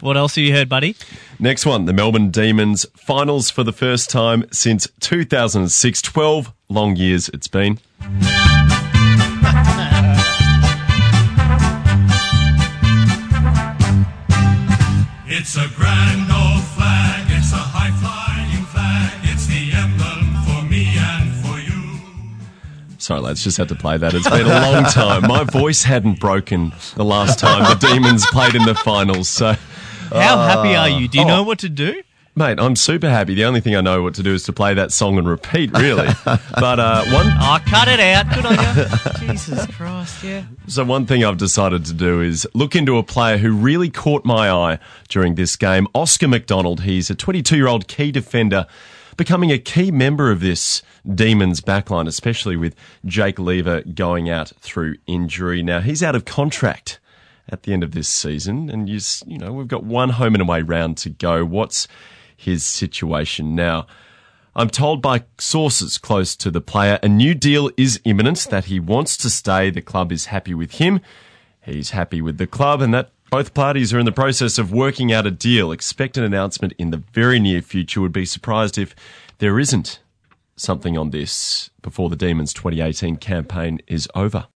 What else have you heard, buddy? Next one, the Melbourne Demons finals for the first time since 2006. 12 long years it's been. It's a grand old flag, it's a high flying flag, it's the emblem for me and for you. Sorry, lads, just had to play that. It's been a long time. My voice hadn't broken the last time the Demons played in the finals. So, How happy are you? Do you oh. know what to do? mate, I'm super happy. The only thing I know what to do is to play that song and repeat, really. but uh, one, Oh, cut it out. Good on you. Jesus Christ, yeah. so one thing I've decided to do is look into a player who really caught my eye during this game, Oscar McDonald. He's a 22 year old key defender. Becoming a key member of this Demons backline, especially with Jake Lever going out through injury. Now, he's out of contract at the end of this season, and you, you know, we've got one home and away round to go. What's his situation now? I'm told by sources close to the player a new deal is imminent, that he wants to stay. The club is happy with him. He's happy with the club, and that both parties are in the process of working out a deal. Expect an announcement in the very near future. Would be surprised if there isn't something on this before the Demons 2018 campaign is over.